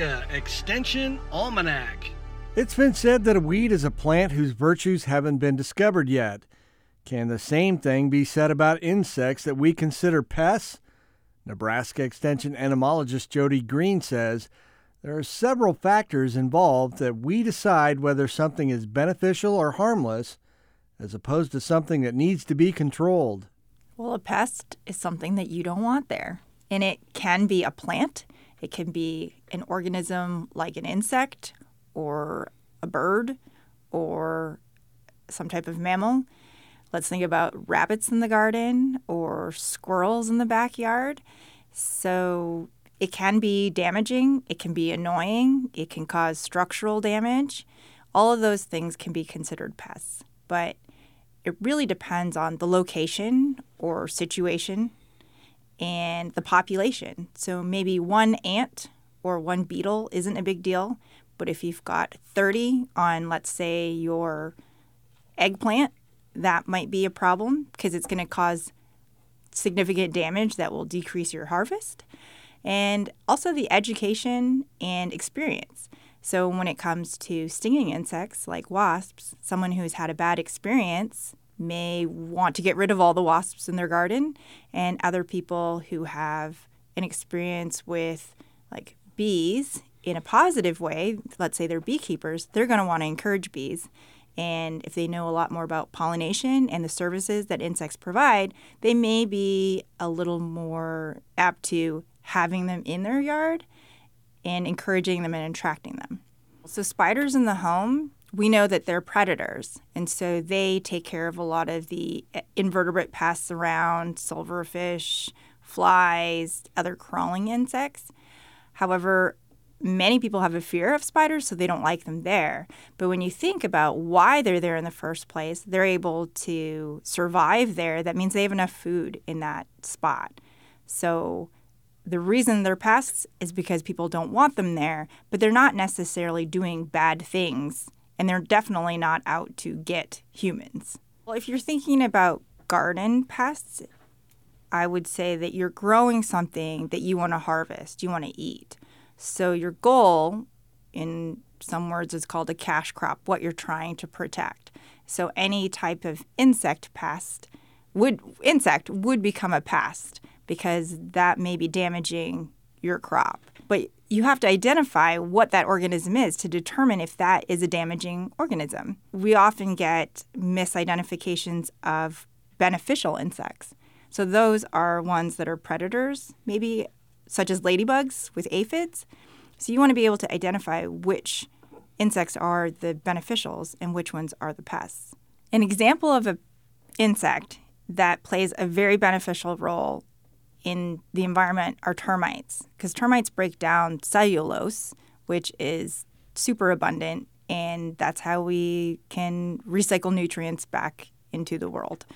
Nebraska Extension Almanac. It's been said that a weed is a plant whose virtues haven't been discovered yet. Can the same thing be said about insects that we consider pests? Nebraska Extension entomologist Jody Green says there are several factors involved that we decide whether something is beneficial or harmless, as opposed to something that needs to be controlled. Well, a pest is something that you don't want there. And it can be a plant, it can be an organism like an insect or a bird or some type of mammal. Let's think about rabbits in the garden or squirrels in the backyard. So it can be damaging, it can be annoying, it can cause structural damage. All of those things can be considered pests. But it really depends on the location or situation and the population. So maybe one ant or one beetle isn't a big deal, but if you've got 30 on, let's say, your eggplant, that might be a problem because it's going to cause significant damage that will decrease your harvest. And also the education and experience. So, when it comes to stinging insects like wasps, someone who's had a bad experience may want to get rid of all the wasps in their garden, and other people who have an experience with like bees in a positive way, let's say they're beekeepers, they're going to want to encourage bees. And if they know a lot more about pollination and the services that insects provide, they may be a little more apt to having them in their yard and encouraging them and attracting them. So, spiders in the home we know that they're predators, and so they take care of a lot of the eh, invertebrate pests around silverfish, flies, other crawling insects. However, many people have a fear of spiders, so they don't like them there. But when you think about why they're there in the first place, they're able to survive there. That means they have enough food in that spot. So the reason they're pests is because people don't want them there, but they're not necessarily doing bad things and they're definitely not out to get humans. Well, if you're thinking about garden pests, I would say that you're growing something that you want to harvest, you want to eat. So your goal, in some words, is called a cash crop, what you're trying to protect. So any type of insect pest would insect would become a pest because that may be damaging your crop. But you have to identify what that organism is to determine if that is a damaging organism. We often get misidentifications of beneficial insects. So those are ones that are predators, maybe such as ladybugs with aphids. So you want to be able to identify which insects are the beneficials and which ones are the pests. An example of an insect that plays a very beneficial role in the environment are termites because termites break down cellulose, which is super abundant, and that's how we can recycle nutrients back into the world,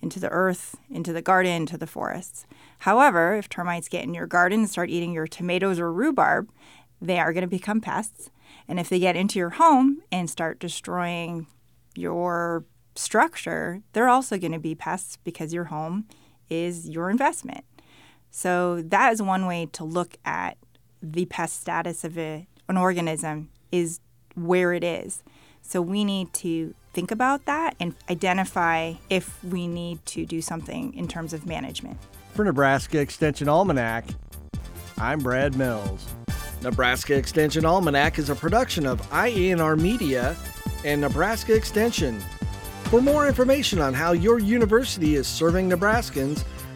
into the earth, into the garden, into the forests. However, if termites get in your garden and start eating your tomatoes or rhubarb, they are going to become pests. And if they get into your home and start destroying your structure, they're also going to be pests because your home is your investment. So that is one way to look at the pest status of a, an organism is where it is. So we need to think about that and identify if we need to do something in terms of management. For Nebraska Extension Almanac, I'm Brad Mills. Nebraska Extension Almanac is a production of IANR Media and Nebraska Extension. For more information on how your university is serving Nebraskans,